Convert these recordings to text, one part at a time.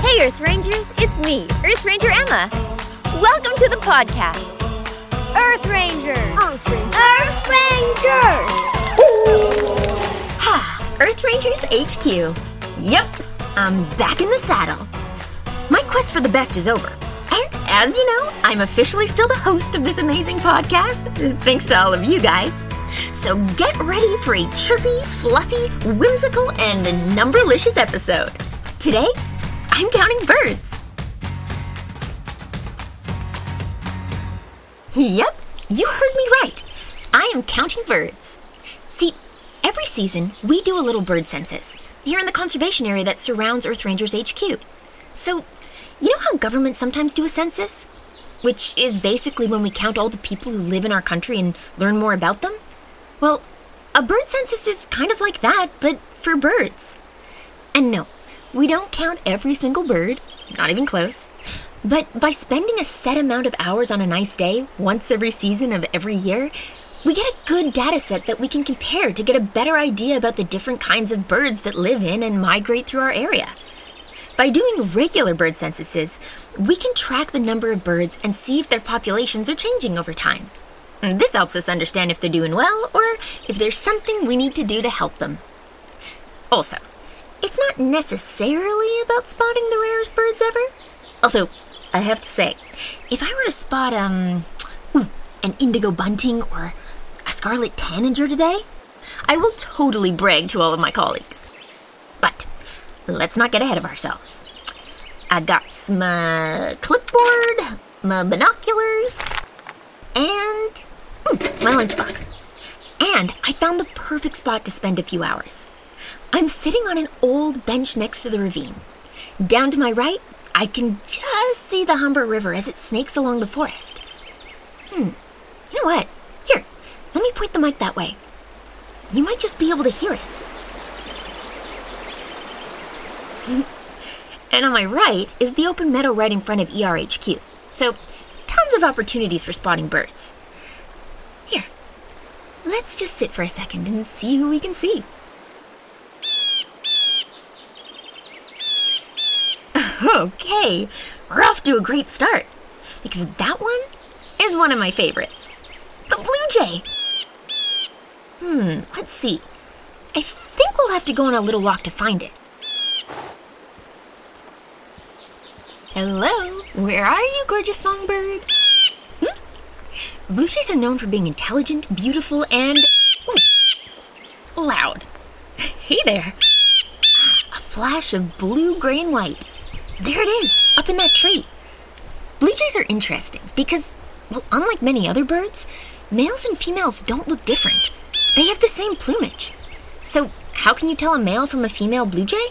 Hey, Earth Rangers, it's me, Earth Ranger Emma. Welcome to the podcast. Earth Rangers! Earth Rangers! Earth Rangers! Ha! Earth Rangers HQ. Yep, I'm back in the saddle. My quest for the best is over. And as you know, I'm officially still the host of this amazing podcast, thanks to all of you guys. So get ready for a chirpy, fluffy, whimsical, and numberlicious episode. Today, I'm counting birds. Yep, you heard me right. I am counting birds. See, every season we do a little bird census here in the conservation area that surrounds Earth Rangers HQ. So, you know how governments sometimes do a census? Which is basically when we count all the people who live in our country and learn more about them? Well, a bird census is kind of like that, but for birds. And no, we don't count every single bird, not even close. But by spending a set amount of hours on a nice day, once every season of every year, we get a good data set that we can compare to get a better idea about the different kinds of birds that live in and migrate through our area. By doing regular bird censuses, we can track the number of birds and see if their populations are changing over time. This helps us understand if they're doing well or if there's something we need to do to help them. Also, it's not necessarily about spotting the rarest birds ever. Although, I have to say, if I were to spot, um, an indigo bunting or a scarlet tanager today, I will totally brag to all of my colleagues. But let's not get ahead of ourselves. I got my clipboard, my binoculars, and my lunchbox. And I found the perfect spot to spend a few hours. I'm sitting on an old bench next to the ravine. Down to my right, I can just see the Humber River as it snakes along the forest. Hmm, you know what? Here, let me point the mic that way. You might just be able to hear it. and on my right is the open meadow right in front of ERHQ. So, tons of opportunities for spotting birds. Let's just sit for a second and see who we can see. Okay, we're off to a great start. Because that one is one of my favorites. The Blue Jay! Hmm, let's see. I think we'll have to go on a little walk to find it. Hello, where are you, gorgeous songbird? Blue jays are known for being intelligent, beautiful, and ooh, loud. Hey there. A flash of blue, gray, and white. There it is, up in that tree. Blue jays are interesting because, well, unlike many other birds, males and females don't look different. They have the same plumage. So, how can you tell a male from a female blue jay?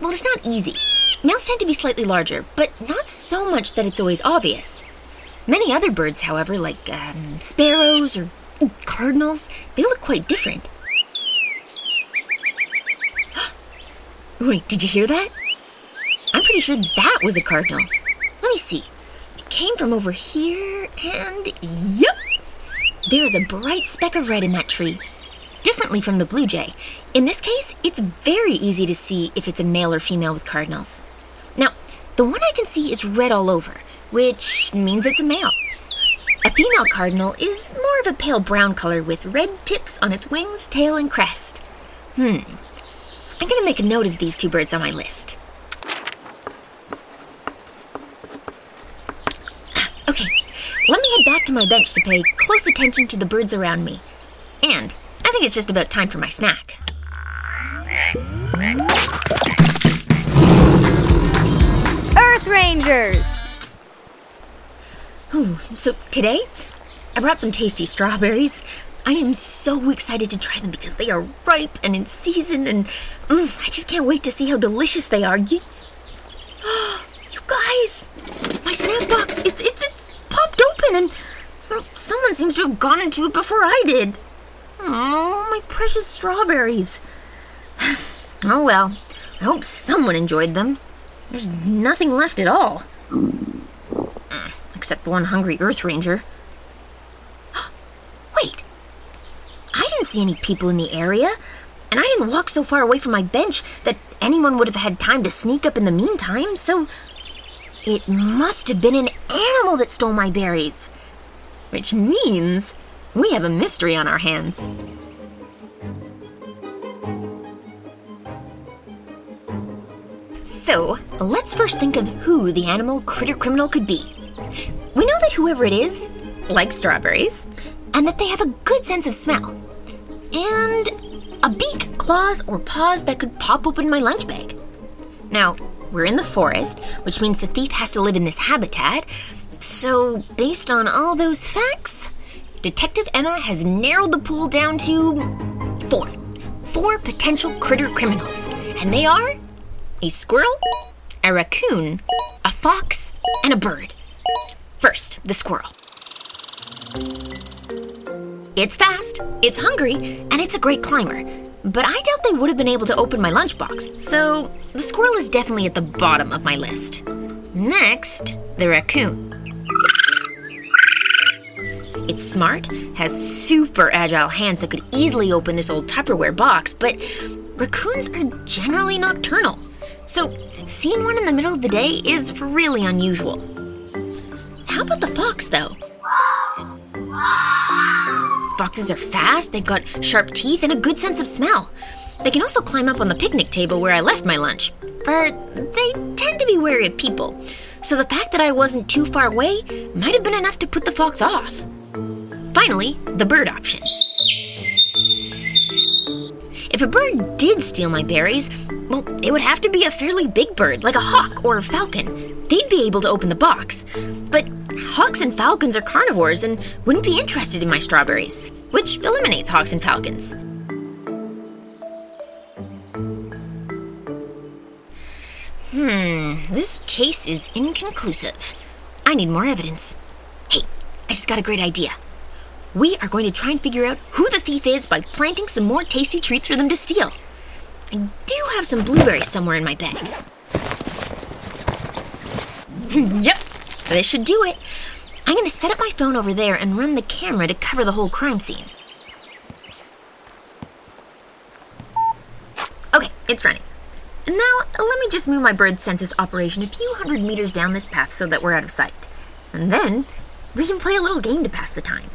Well, it's not easy. Males tend to be slightly larger, but not so much that it's always obvious. Many other birds, however, like um, sparrows or cardinals, they look quite different. Wait, did you hear that? I'm pretty sure that was a cardinal. Let me see. It came from over here, and yep, there's a bright speck of red in that tree. Differently from the blue jay. In this case, it's very easy to see if it's a male or female with cardinals. Now, the one I can see is red all over, which means it's a male. A female cardinal is more of a pale brown color with red tips on its wings, tail, and crest. Hmm. I'm gonna make a note of these two birds on my list. Okay, let me head back to my bench to pay close attention to the birds around me. And I think it's just about time for my snack. Earth Rangers! Ooh, so today, I brought some tasty strawberries. I am so excited to try them because they are ripe and in season, and mm, I just can't wait to see how delicious they are. You, you guys, my snack box, it's it's it's popped open, and well, someone seems to have gone into it before I did. Oh, my precious strawberries. Oh well, I hope someone enjoyed them. There's nothing left at all. Except one hungry Earth Ranger. Wait! I didn't see any people in the area, and I didn't walk so far away from my bench that anyone would have had time to sneak up in the meantime, so. It must have been an animal that stole my berries. Which means we have a mystery on our hands. So, let's first think of who the animal critter criminal could be. We know that whoever it is likes strawberries, and that they have a good sense of smell. And a beak, claws, or paws that could pop open my lunch bag. Now, we're in the forest, which means the thief has to live in this habitat. So, based on all those facts, Detective Emma has narrowed the pool down to four. Four potential critter criminals. And they are a squirrel, a raccoon, a fox, and a bird. First, the squirrel. It's fast, it's hungry, and it's a great climber. But I doubt they would have been able to open my lunchbox, so the squirrel is definitely at the bottom of my list. Next, the raccoon. It's smart, has super agile hands that could easily open this old Tupperware box, but raccoons are generally nocturnal. So, seeing one in the middle of the day is really unusual. How about the fox, though? Foxes are fast, they've got sharp teeth, and a good sense of smell. They can also climb up on the picnic table where I left my lunch, but they tend to be wary of people. So the fact that I wasn't too far away might have been enough to put the fox off. Finally, the bird option. If a bird did steal my berries, well, it would have to be a fairly big bird, like a hawk or a falcon. They'd be able to open the box. But hawks and falcons are carnivores and wouldn't be interested in my strawberries, which eliminates hawks and falcons. Hmm, this case is inconclusive. I need more evidence. Hey, I just got a great idea. We are going to try and figure out who the thief is by planting some more tasty treats for them to steal. I do have some blueberries somewhere in my bag. yep, this should do it. I'm going to set up my phone over there and run the camera to cover the whole crime scene. Okay, it's running. And now, let me just move my bird census operation a few hundred meters down this path so that we're out of sight. And then, we can play a little game to pass the time.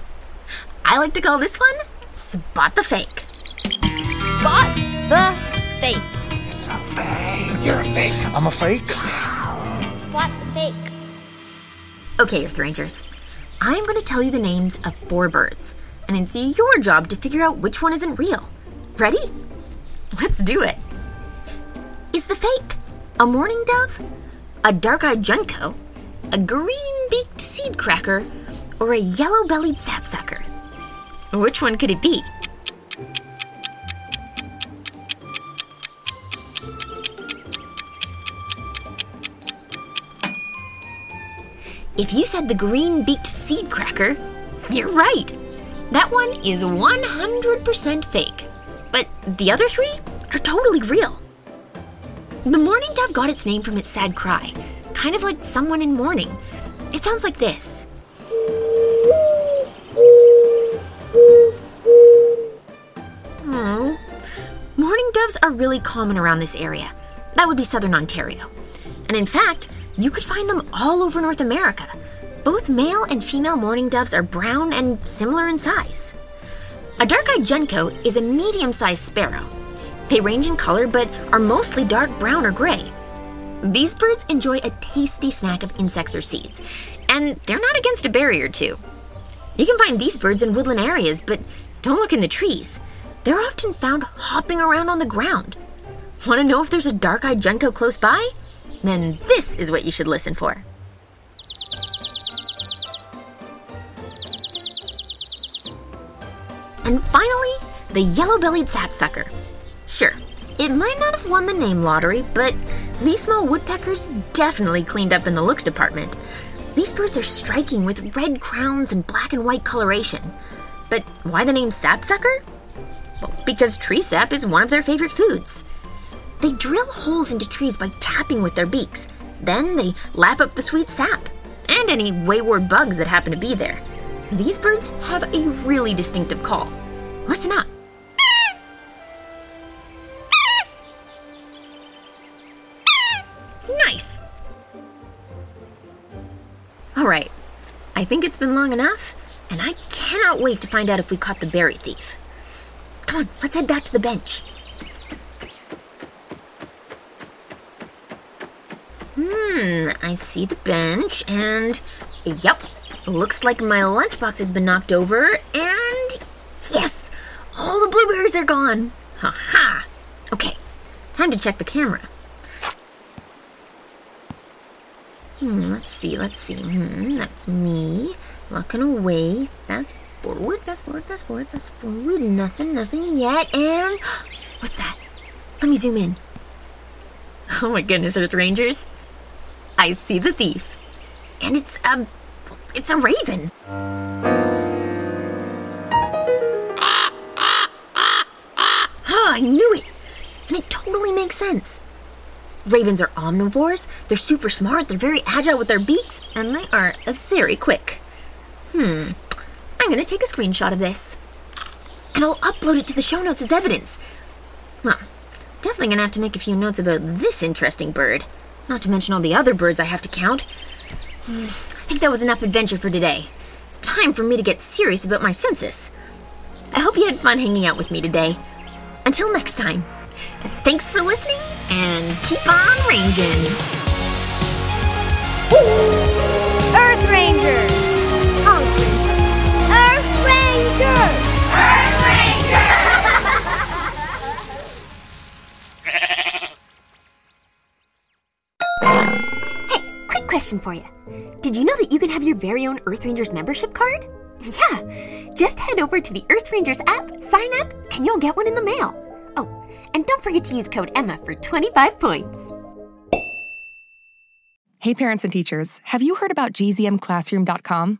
I like to call this one Spot the Fake. Spot the fake. It's a fake. You're a fake. I'm a fake. Spot the fake. Okay, Earth Rangers. I'm going to tell you the names of four birds, and it's your job to figure out which one isn't real. Ready? Let's do it. Is the fake a mourning dove, a dark eyed junco, a green beaked seed cracker, or a yellow bellied sapsucker? Which one could it be? If you said the green beaked seed cracker, you're right. That one is 100% fake. But the other three are totally real. The mourning dove got its name from its sad cry, kind of like someone in mourning. It sounds like this. Hmm. Mourning doves are really common around this area. That would be southern Ontario. And in fact, you could find them all over North America. Both male and female mourning doves are brown and similar in size. A dark eyed junco is a medium sized sparrow. They range in color but are mostly dark brown or gray. These birds enjoy a tasty snack of insects or seeds, and they're not against a berry or two. You can find these birds in woodland areas, but don't look in the trees. They're often found hopping around on the ground. Want to know if there's a dark eyed junco close by? Then this is what you should listen for. And finally, the yellow bellied sapsucker. Sure, it might not have won the name lottery, but these small woodpeckers definitely cleaned up in the looks department. These birds are striking with red crowns and black and white coloration. But why the name sapsucker? Well, because tree sap is one of their favorite foods. They drill holes into trees by tapping with their beaks. Then they lap up the sweet sap and any wayward bugs that happen to be there. These birds have a really distinctive call. Listen up. Nice. All right. I think it's been long enough, and I cannot wait to find out if we caught the berry thief. Come on, let's head back to the bench. Hmm, I see the bench, and yep, looks like my lunchbox has been knocked over, and yes, all the blueberries are gone. Ha ha. Okay, time to check the camera. Hmm, let's see, let's see. Hmm, that's me walking away. Fast forward, fast forward, fast forward, fast forward. Nothing, nothing yet. And what's that? Let me zoom in. Oh my goodness, Earth Rangers. I see the thief. And it's a it's a raven. Ah, I knew it. And it totally makes sense. Ravens are omnivores, they're super smart, they're very agile with their beaks, and they are very quick. Hmm, I'm gonna take a screenshot of this. And I'll upload it to the show notes as evidence. Well, definitely gonna have to make a few notes about this interesting bird. Not to mention all the other birds I have to count. I think that was enough adventure for today. It's time for me to get serious about my census. I hope you had fun hanging out with me today. Until next time. Thanks for listening and keep on ranging. Earth Rangers! Question for you. Did you know that you can have your very own Earth Rangers membership card? Yeah, just head over to the Earth Rangers app, sign up, and you'll get one in the mail. Oh, and don't forget to use code Emma for 25 points. Hey, parents and teachers, have you heard about gzmclassroom.com?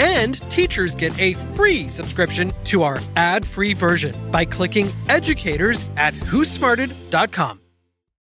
And teachers get a free subscription to our ad free version by clicking educators at whosmarted.com.